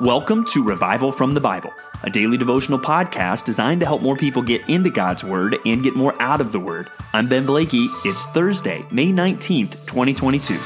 Welcome to Revival from the Bible, a daily devotional podcast designed to help more people get into God's Word and get more out of the Word. I'm Ben Blakey. It's Thursday, May 19th, 2022.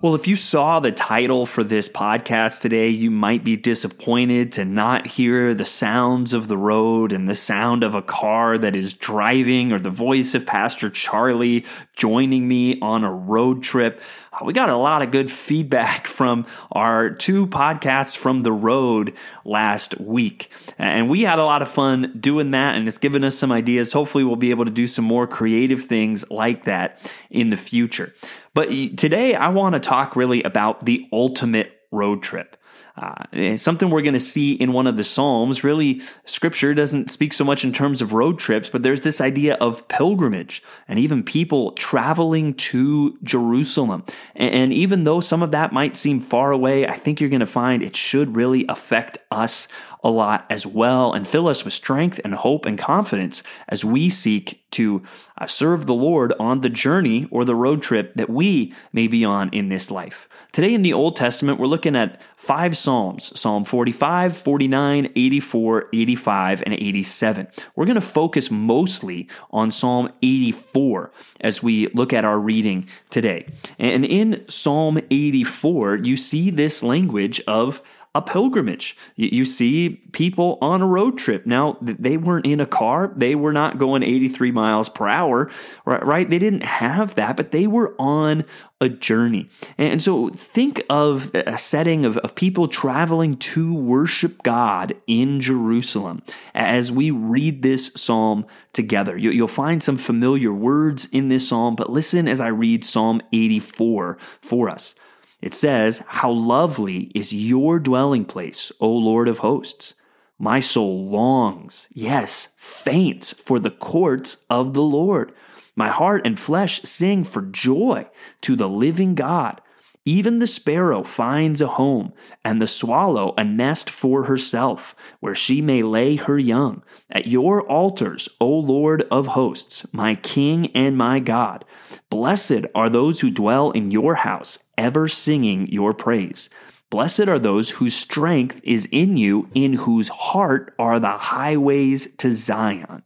Well, if you saw the title for this podcast today, you might be disappointed to not hear the sounds of the road and the sound of a car that is driving or the voice of Pastor Charlie joining me on a road trip. Uh, we got a lot of good feedback from our two podcasts from the road last week. And we had a lot of fun doing that, and it's given us some ideas. Hopefully, we'll be able to do some more creative things like that in the future. But today I want to talk really about the ultimate road trip. Uh, something we're going to see in one of the Psalms. Really, scripture doesn't speak so much in terms of road trips, but there's this idea of pilgrimage and even people traveling to Jerusalem. And, and even though some of that might seem far away, I think you're going to find it should really affect us a lot as well and fill us with strength and hope and confidence as we seek to uh, serve the Lord on the journey or the road trip that we may be on in this life. Today in the Old Testament, we're looking at five Psalms Psalm 45, 49, 84, 85, and 87. We're going to focus mostly on Psalm 84 as we look at our reading today. And in Psalm 84, you see this language of a pilgrimage. You, see people on a road trip. Now, they weren't in a car, they were not going 83 miles per hour, right? They didn't have that, but they were on a journey. And so think of a setting of, of people traveling to worship God in Jerusalem as we read this psalm together. You'll find some familiar words in this psalm, but listen as I read Psalm 84 for us. It says, How lovely is your dwelling place, O Lord of hosts! My soul longs, yes, faints for the courts of the Lord. My heart and flesh sing for joy to the living God. Even the sparrow finds a home, and the swallow a nest for herself, where she may lay her young. At your altars, O Lord of hosts, my King and my God. Blessed are those who dwell in your house, ever singing your praise. Blessed are those whose strength is in you, in whose heart are the highways to Zion.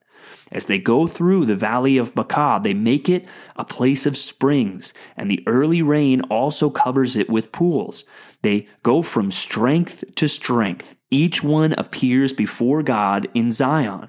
As they go through the valley of Baca, they make it a place of springs, and the early rain also covers it with pools. They go from strength to strength. Each one appears before God in Zion.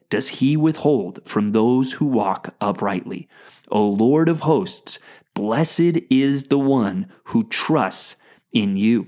does he withhold from those who walk uprightly. O Lord of hosts, blessed is the one who trusts in you.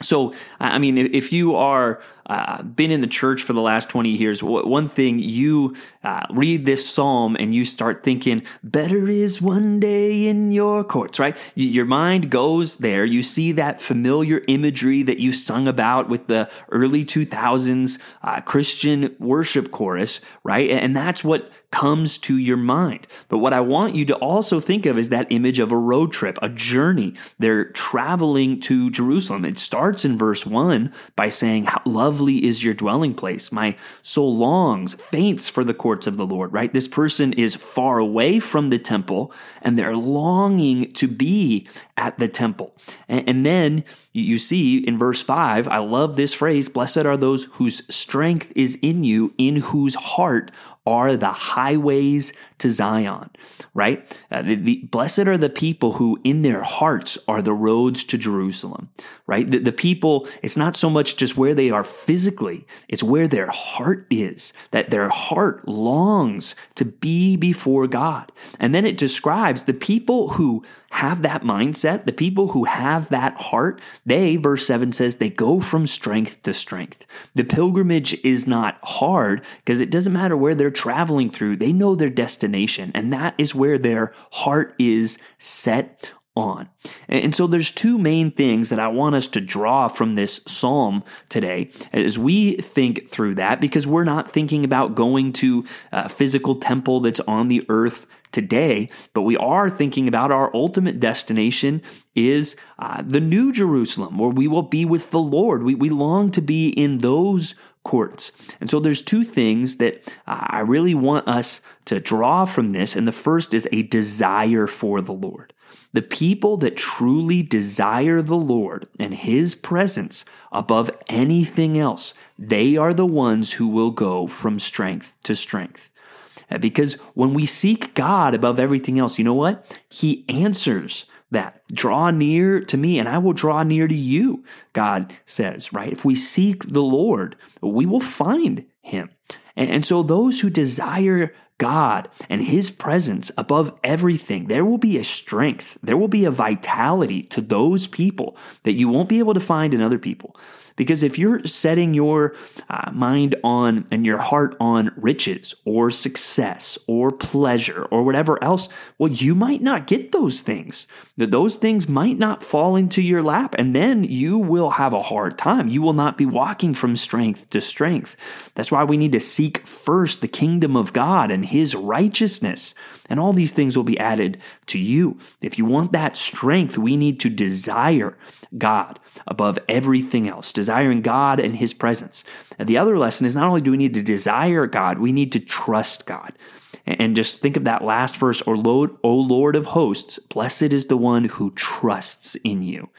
So, I mean, if you are uh, been in the church for the last 20 years, one thing you uh, read this psalm and you start thinking, better is one day in your courts, right? Your mind goes there. You see that familiar imagery that you sung about with the early 2000s uh, Christian worship chorus, right? And that's what comes to your mind. But what I want you to also think of is that image of a road trip, a journey. They're traveling to Jerusalem. It starts in verse 1 by saying, love lovely is your dwelling place. My soul longs, faints for the courts of the Lord, right? This person is far away from the temple and they're longing to be at the temple. And, and then you see in verse 5, I love this phrase Blessed are those whose strength is in you, in whose heart are the highways to Zion, right? Uh, the, the, blessed are the people who in their hearts are the roads to Jerusalem, right? The, the people, it's not so much just where they are physically, it's where their heart is, that their heart longs to be before God. And then it describes the people who have that mindset, the people who have that heart, they, verse 7 says, they go from strength to strength. The pilgrimage is not hard because it doesn't matter where they're traveling through, they know their destination, and that is where their heart is set on. And so there's two main things that I want us to draw from this psalm today as we think through that because we're not thinking about going to a physical temple that's on the earth today, but we are thinking about our ultimate destination is uh, the new Jerusalem where we will be with the Lord. We, we long to be in those courts. And so there's two things that I really want us to draw from this. And the first is a desire for the Lord. The people that truly desire the Lord and His presence above anything else, they are the ones who will go from strength to strength. Because when we seek God above everything else, you know what? He answers that. Draw near to me and I will draw near to you, God says, right? If we seek the Lord, we will find him. And so those who desire God and His presence above everything, there will be a strength, there will be a vitality to those people that you won't be able to find in other people. Because if you're setting your uh, mind on and your heart on riches or success or pleasure or whatever else, well, you might not get those things. Those things might not fall into your lap, and then you will have a hard time. You will not be walking from strength to strength. That's why we need to seek first the kingdom of God and His righteousness and all these things will be added to you. If you want that strength, we need to desire God above everything else, desiring God and His presence. And the other lesson is not only do we need to desire God, we need to trust God. And just think of that last verse, or Lord, O Lord of hosts, blessed is the one who trusts in you.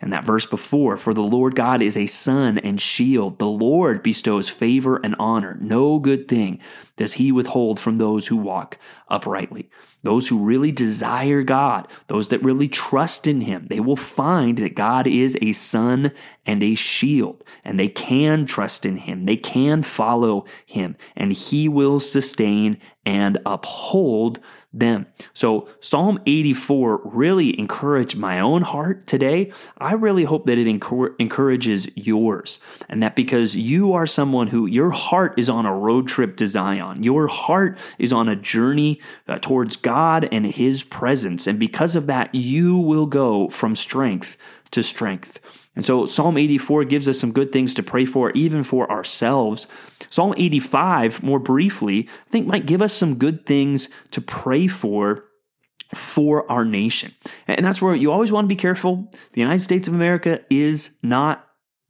And that verse before, for the Lord God is a sun and shield. The Lord bestows favor and honor. No good thing does he withhold from those who walk uprightly. Those who really desire God, those that really trust in him, they will find that God is a sun and a shield, and they can trust in him. They can follow him, and he will sustain and uphold them. So Psalm 84 really encouraged my own heart today. I really hope that it encourages yours and that because you are someone who your heart is on a road trip to Zion, your heart is on a journey uh, towards God and his presence. And because of that, you will go from strength to strength. And so Psalm 84 gives us some good things to pray for, even for ourselves. Psalm 85, more briefly, I think might give us some good things to pray for for our nation. And that's where you always want to be careful. The United States of America is not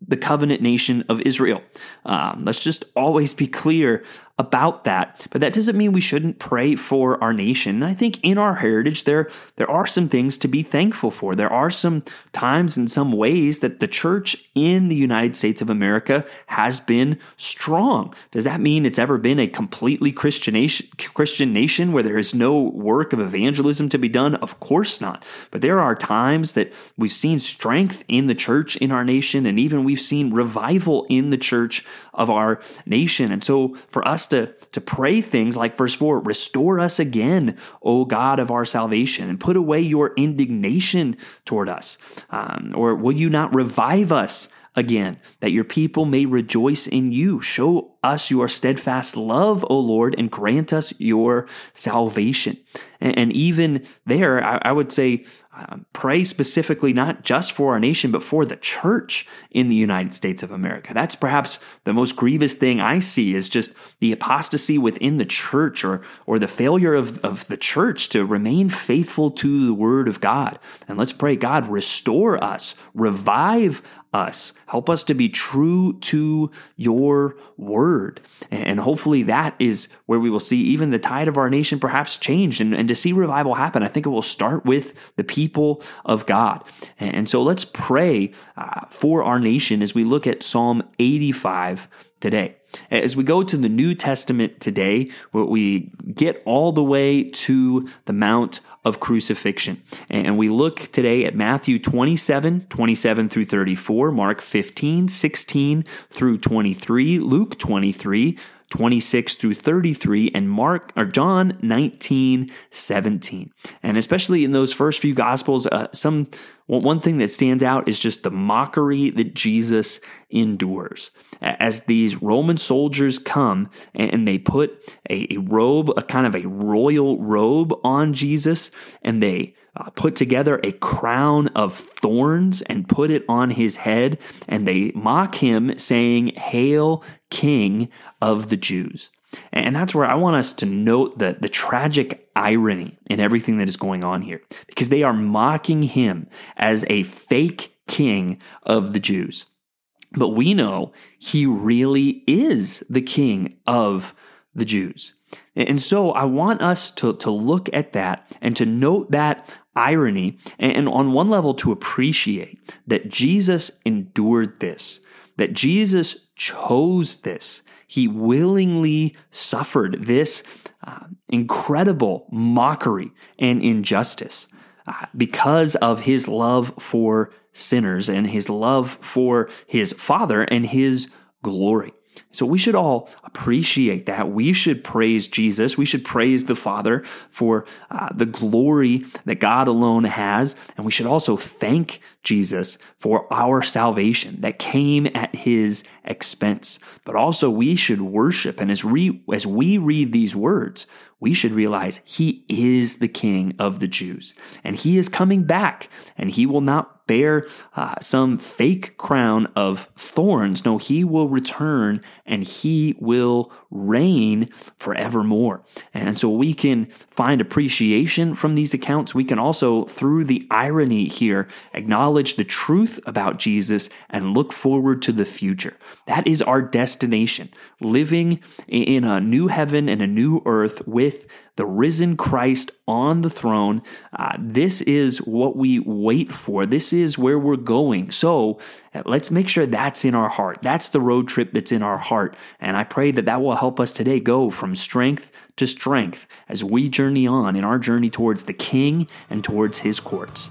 the covenant nation of Israel. Um, let's just always be clear about that. But that doesn't mean we shouldn't pray for our nation. And I think in our heritage, there, there are some things to be thankful for. There are some times and some ways that the church in the United States of America has been strong. Does that mean it's ever been a completely Christian nation, Christian nation where there is no work of evangelism to be done? Of course not. But there are times that we've seen strength in the church in our nation, and even we've seen revival in the church of our nation. And so for us to, to pray things like verse 4 Restore us again, O God of our salvation, and put away your indignation toward us. Um, or will you not revive us? again, that your people may rejoice in you. Show us your steadfast love, O Lord, and grant us your salvation. And, and even there, I, I would say, um, pray specifically not just for our nation, but for the church in the United States of America. That's perhaps the most grievous thing I see is just the apostasy within the church or, or the failure of, of the church to remain faithful to the word of God. And let's pray, God, restore us, revive us. Help us to be true to your word. And hopefully that is where we will see even the tide of our nation perhaps change and, and to see revival happen. I think it will start with the people of God. And so let's pray uh, for our nation as we look at Psalm 85 today. As we go to the New Testament today, where we get all the way to the Mount of Crucifixion. And we look today at Matthew 27, 27 through 34, Mark 15, 16 through 23, Luke 23, 26 through 33 and Mark or John 19 17. And especially in those first few gospels, uh, some one thing that stands out is just the mockery that Jesus endures. As these Roman soldiers come and they put a, robe, a kind of a royal robe on Jesus, and they uh, put together a crown of thorns and put it on his head, and they mock him, saying, Hail, King of the Jews. And that's where I want us to note the, the tragic irony in everything that is going on here, because they are mocking him as a fake king of the Jews. But we know he really is the king of the Jews. And so I want us to, to look at that and to note that irony, and on one level to appreciate that Jesus endured this, that Jesus chose this, he willingly suffered this uh, incredible mockery and injustice uh, because of his love for sinners and his love for his Father and his glory. So we should all appreciate that. We should praise Jesus. We should praise the Father for uh, the glory that God alone has. And we should also thank Jesus for our salvation that came at his expense. But also we should worship. And as, we as we read these words, we should realize he is the king of the Jews and he is coming back and he will not bear uh, some fake crown of thorns. No, he will return and he will reign forevermore. And so we can find appreciation from these accounts. We can also, through the irony here, acknowledge the truth about Jesus and look forward to the future. That is our destination, living in a new heaven and a new earth with the risen Christ on the throne. Uh, this is what we wait for. This is where we're going. So uh, let's make sure that's in our heart. That's the road trip that's in our heart. And I pray that that will help us today go from strength to strength as we journey on in our journey towards the King and towards his courts.